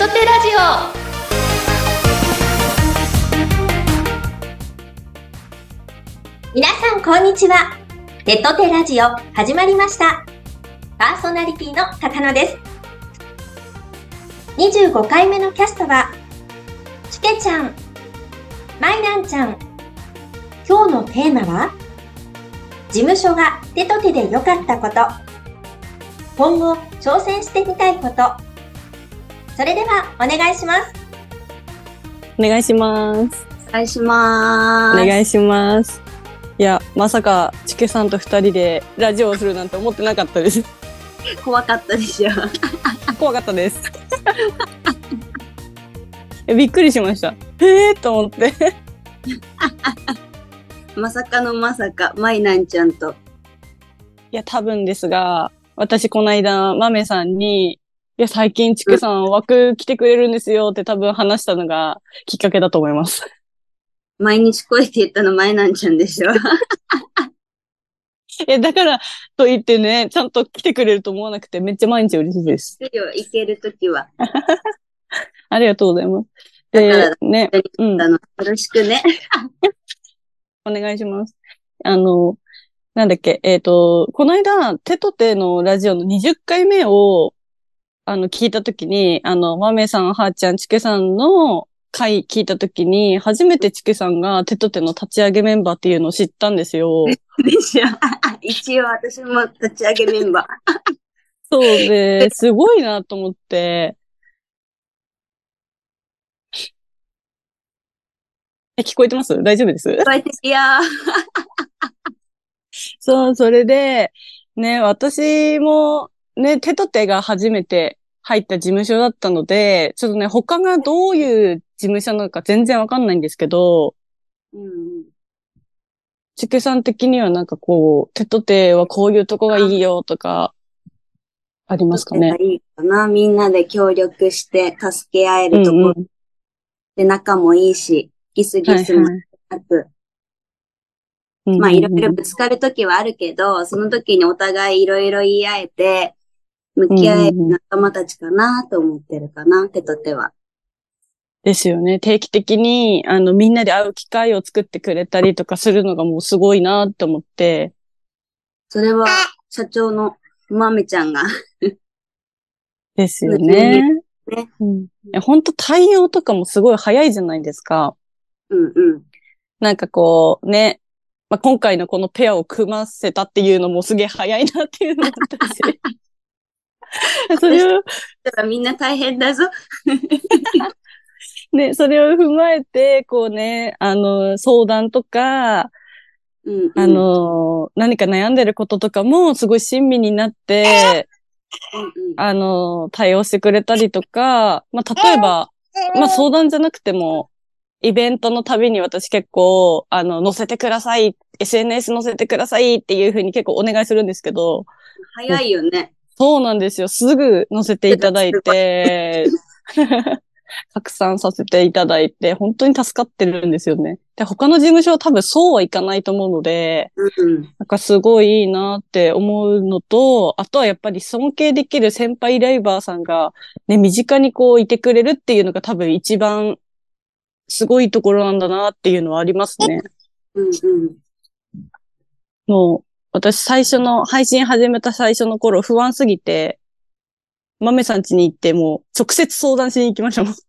トテラジオ。皆さんこんにちは。テトテラジオ始まりました。パーソナリティの高野です。25回目のキャストはちけちゃんまいなんちゃん。今日のテーマは事務所が手と手で良かったこと。今後挑戦してみたいこと。それではお願いします。お願いします。お願いします。お願いします。いやまさかちけさんと二人でラジオをするなんて思ってなかったです。怖かったでしょ怖かったです。びっくりしました。ええー、と思って。まさかのまさか、まいなんちゃんと。いや、多分ですが、私この間、まめさんに、いや、最近ちくさん枠来てくれるんですよって多分話したのがきっかけだと思います。毎日来いって言ったのまいなんちゃんでしょ。え、だからと言ってね、ちゃんと来てくれると思わなくて、めっちゃ毎日嬉しいです。よ、行けるときは。ありがとうございます。で、ね、うん。よろしくね。お願いします。あの、なんだっけ、えっ、ー、と、この間、手と手のラジオの20回目を、あの、聞いたときに、あの、豆さん、はーちゃん、ちけさんの回聞いたときに、初めてちけさんが手と手の立ち上げメンバーっていうのを知ったんですよ。でしょ？一応私も立ち上げメンバー。そうで、すごいなと思って、え、聞こえてます？大丈夫です？聞こえてるよ。そう、それで、ね、私も、ね、手と手が初めて入った事務所だったので、ちょっとね、他がどういう事務所なのか全然わかんないんですけど、うん。ちけさん的にはなんかこう、手と手はこういうとこがいいよとか、ありますかね？いいかな。みんなで協力して助け合えるところ。うんうん、で、仲もいいし、ギスギスもなく、はいはい、まあいろいろぶつかるときはあるけど、その時にお互いいろいろ言い合えて、向き合える仲間たちかなと思ってるかな、手と手は。ですよね。定期的に、あの、みんなで会う機会を作ってくれたりとかするのがもうすごいなって思って。それは、社長のまめちゃんがですよね。ね。うん。本当対応とかもすごい早いじゃないですか。うんうん。なんかこう、ね、まあ、今回のこのペアを組ませたっていうのもすげえ早いなっていうのもあったし。それを。だからみんな大変だぞ。ね、それを踏まえて、こうね、あの、相談とか、うんうん、あの、何か悩んでることとかもすごい親身になって、うんうん、あの、対応してくれたりとか、まあ、例えば、まあ、相談じゃなくても、イベントのたびに私結構、あの、載せてください、SNS 載せてくださいっていうふうに結構お願いするんですけど。早いよね。そうなんですよ。すぐ載せていただいて、拡散させていただいて、本当に助かってるんですよね。で、他の事務所は多分そうはいかないと思うので、うん、なんかすごいいいなって思うのと、あとはやっぱり尊敬できる先輩ライバーさんがね、身近にこういてくれるっていうのが多分一番すごいところなんだなっていうのはありますね。うんうん。もう、私最初の、配信始めた最初の頃不安すぎて、豆さん家に行ってもう直接相談しに行きましたもん。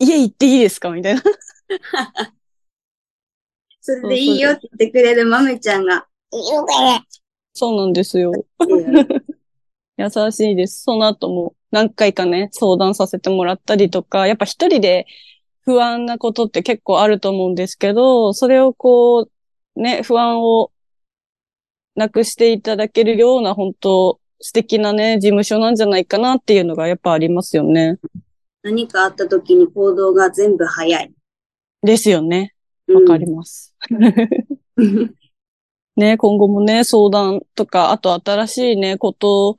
家行っていいですかみたいな。それでいいよって言ってくれる豆ちゃんが。そうなんですよ。優しいです。その後も何回かね、相談させてもらったりとか、やっぱ一人で不安なことって結構あると思うんですけど、それをこう、ね、不安をなくしていただけるような本当素敵なね、事務所なんじゃないかなっていうのがやっぱありますよね。何かあった時に行動が全部早い。ですよね。わかります。う んね、今後もね、相談とか、あと新しいね、こと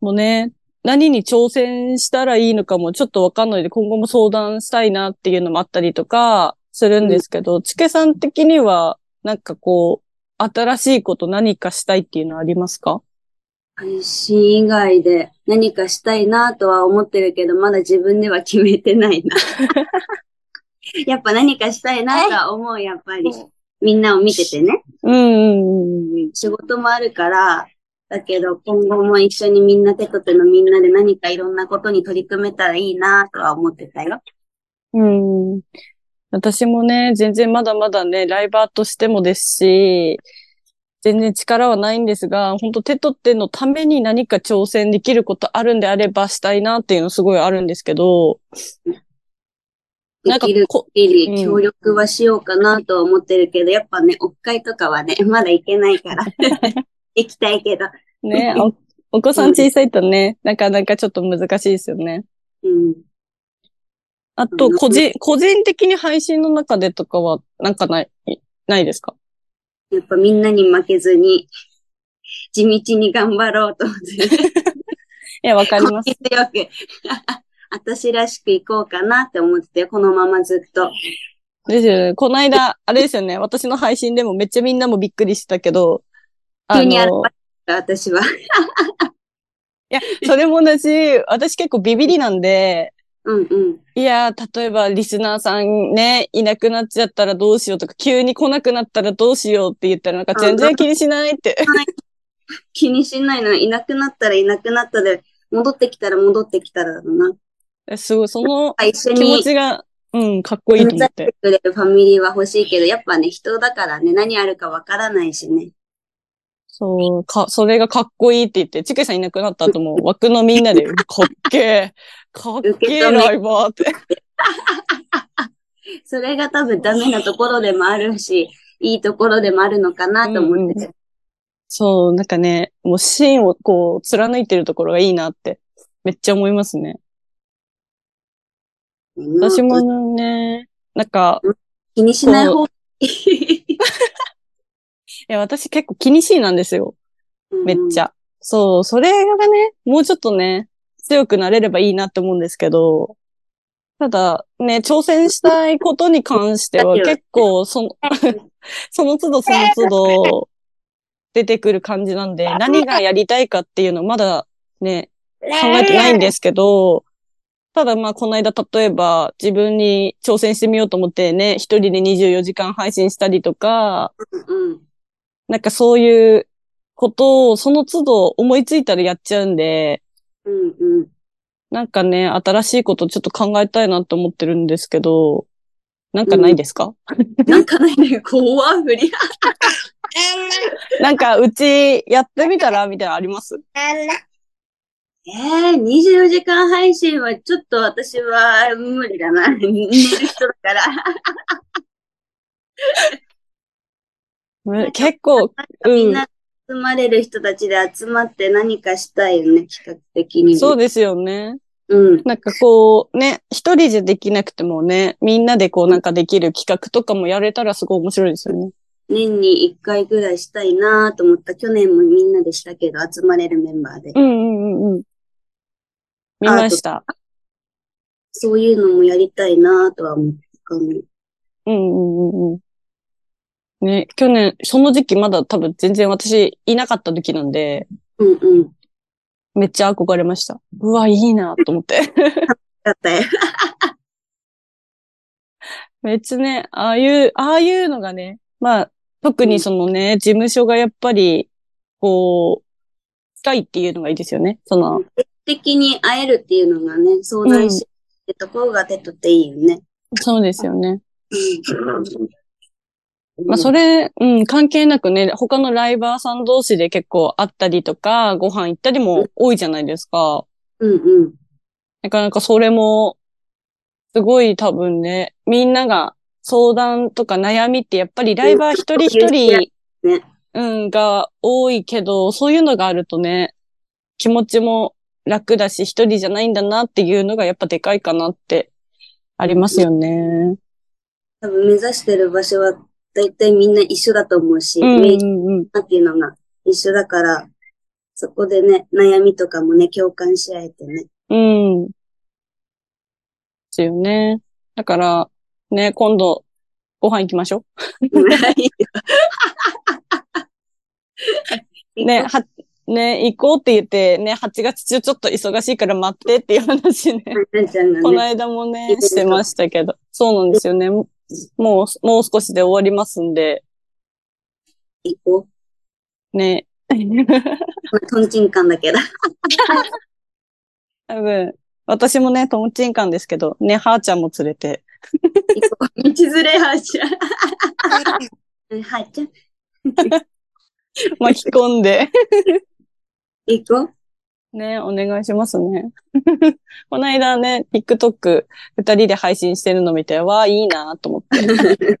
もね、何に挑戦したらいいのかもちょっとわかんないで、今後も相談したいなっていうのもあったりとかするんですけど、ち、う、け、さん的には、なんかこう、新しいこと何かしたいっていうのはありますか？配信以外で何かしたいなとは思ってるけど、まだ自分では決めてないな。やっぱ何かしたいなとは思う、やっぱり。みんなを見ててね。うんうんうん。仕事もあるから、だけど今後も一緒にみんな手と手のみんなで何かいろんなことに取り組めたらいいなとは思ってたよ。うん。私もね、全然まだまだね、ライバーとしてもですし、全然力はないんですが、本当手と手のために何か挑戦できることあるんであればしたいなっていうのすごいあるんですけど、なんかできるこ、限うんり協力はしようかなとは思ってるけど、やっぱね、オフ会とかはね、まだ行けないから。行きたいけど。ね、お、お子さん小さいとね、なかなかちょっと難しいですよね。うん。あと、個人、個人的に配信の中でとかは、なんかない、ないですか？やっぱみんなに負けずに、地道に頑張ろうと思って。いや、わかります。強く、私らしく行こうかなって思ってて、このままずっと。ですよね。この間、あれですよね。私の配信でもめっちゃみんなもびっくりしてたけど、急にあれた私は。いや、それもだし、私結構ビビりなんで、うんうん。いや、例えばリスナーさんね、いなくなっちゃったらどうしようとか、急に来なくなったらどうしようって言ったらなんか全然気にしないって。気にしないの。いなくなったらいなくなったで、戻ってきたら戻ってきたらだな。すごい、その気持にちが、うん、かっこいいと思って。くれるファミリーは欲しいけど、やっぱね、人だからね、何あるかわからないしね。そう、か、それがかっこいいって言って、チケさんいなくなった後も 枠のみんなで、かっけえ、かっけえライバーって。それが多分ダメなところでもあるし、いいところでもあるのかなと思ってて。そう、なんかね、もう芯をこう、貫いてるところがいいなって、めっちゃ思いますね。私もね、なんか、気にしない方がいい。いや、私結構気にしいなんですよ。めっちゃ。ゃ。そう、それがね、もうちょっとね、強くなれればいいなって思うんですけど、ただ、ね、挑戦したいことに関しては結構、その、その都度その都度出てくる感じなんで、何がやりたいかっていうのまだね、考えてないんですけど、ただまあこの間例えば自分に挑戦してみようと思ってね、一人で24時間配信したりとか、うん。なんかそういうことをその都度思いついたらやっちゃうんで、うんうん。なんかね、新しいことちょっと考えたいなと思ってるんですけど、なんかないですか、なんかないね、怖ふり。なんかうちやってみたらみたいなのあります？ええー、24時間配信はちょっと私は無理だな。寝る人だから。ね結構、うんみんな集まれる人たちで集まって何かしたいよね、企画的にも。そうですよね。うん。なんかこう、ね、一人じゃできなくてもね、みんなでこうなんかできる企画とかもやれたらすごい面白いですよね。年に一回ぐらいしたいなと思った。去年もみんなでしたけど、集まれるメンバーで。うんうんうんうん。見ました。そういうのもやりたいなとは思ったかも。うんうんうんうん。ね、去年、その時期まだ多分全然私いなかった時なんで、うんうん。めっちゃ憧れました。うわ、いいなと思って。だったよ。めっちゃね、ああいう、ああいうのがね、まあ、特にそのね、事務所がやっぱり、こう、近いっていうのがいいですよね。その、的に会えるっていうのがね、相談し、ってところが手とっていいよね。そうですよね。うん。まあ、それ、うん、関係なくね、他のライバーさん同士で結構会ったりとか、ご飯行ったりも多いじゃないですか。うんうん。なかなかそれも、すごい多分ね、みんなが相談とか悩みってやっぱりライバー一人一人、ねうん、が多いけど、そういうのがあるとね、気持ちも楽だし、一人じゃないんだなっていうのがやっぱでかいかなってありますよね。多分目指してる場所は大体みんな一緒だと思うし、うんうんうん。っていうのが一緒だから、そこでね、悩みとかもね、共感し合えてね。うん。ですよね。だから、ね、今度、ご飯行きましょう。ね、は、ね、行こうって言って、ね、8月中ちょっと忙しいから待ってっていう話ね、なちゃんがこのね、間もねしてましたけど。そうなんですよね。もう、もう少しで終わりますんで、行こね。う。まあ、トンチンカンだけど。多分、私もね、とんちんかんですけど、ね、はーちゃんも連れて。道連れはーちゃん。うんはーちゃん。巻き込んで、行こう。ね、お願いしますね。この間ね、TikTok 二人で配信してるの見て、わあ、いいなと思って。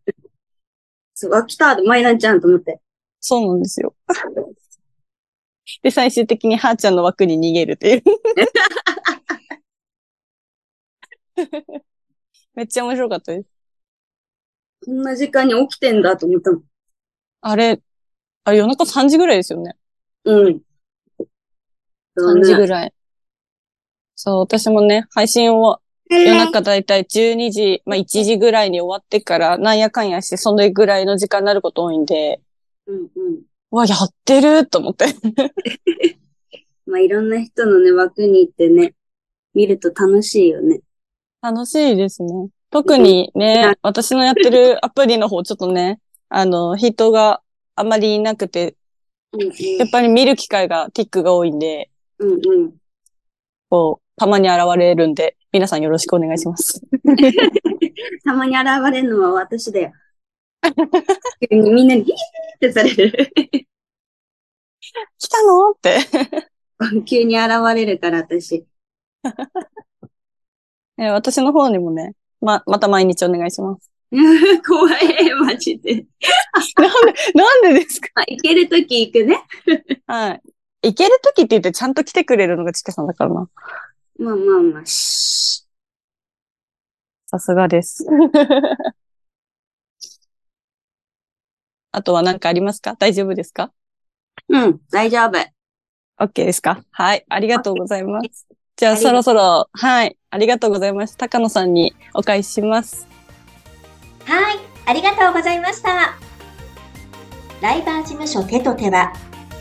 そう、あ、来たマイランちゃんと思って。そうなんですよ。で、最終的にはーちゃんの枠に逃げるっていう。めっちゃ面白かったです。こんな時間に起きてんだと思ったもん。あれ、あれ夜中3時ぐらいですよね。うん。そう3時ぐね。らい。そう、私もね、配信を夜中だいたい12時、まあ1時ぐらいに終わってから、なんやかんやして、そのぐらいの時間になること多いんで、うんうん。うわ、やってると思って。まあ、いろんな人のね、枠に行ってね、見ると楽しいよね。楽しいですね。特にね、私のやってるアプリの方、ちょっとね、あの、人があまりいなくて、うんうん。やっぱり見る機会が、ティックが多いんで、うんうん。こう、たまに現れるんで、皆さんよろしくお願いします。たまに現れるのは私だよ。みんなにヒーってされる。来たの？って。急に現れるから私。え私の方にもね、ま、また毎日お願いします。怖い、マジで。なんでですか？まあ、行けるとき行くね。はい。行けるときって言ってちゃんと来てくれるのがチケさんだからな。まあまあまあ、しさすがです。あとは何かありますか？大丈夫ですか？うん、大丈夫。?OK ですか？はい。ありがとうございます。じゃあそろそろ、はい。ありがとうございます。高野さんにお返しします。はい、ありがとうございました。ライバー事務所手と手は、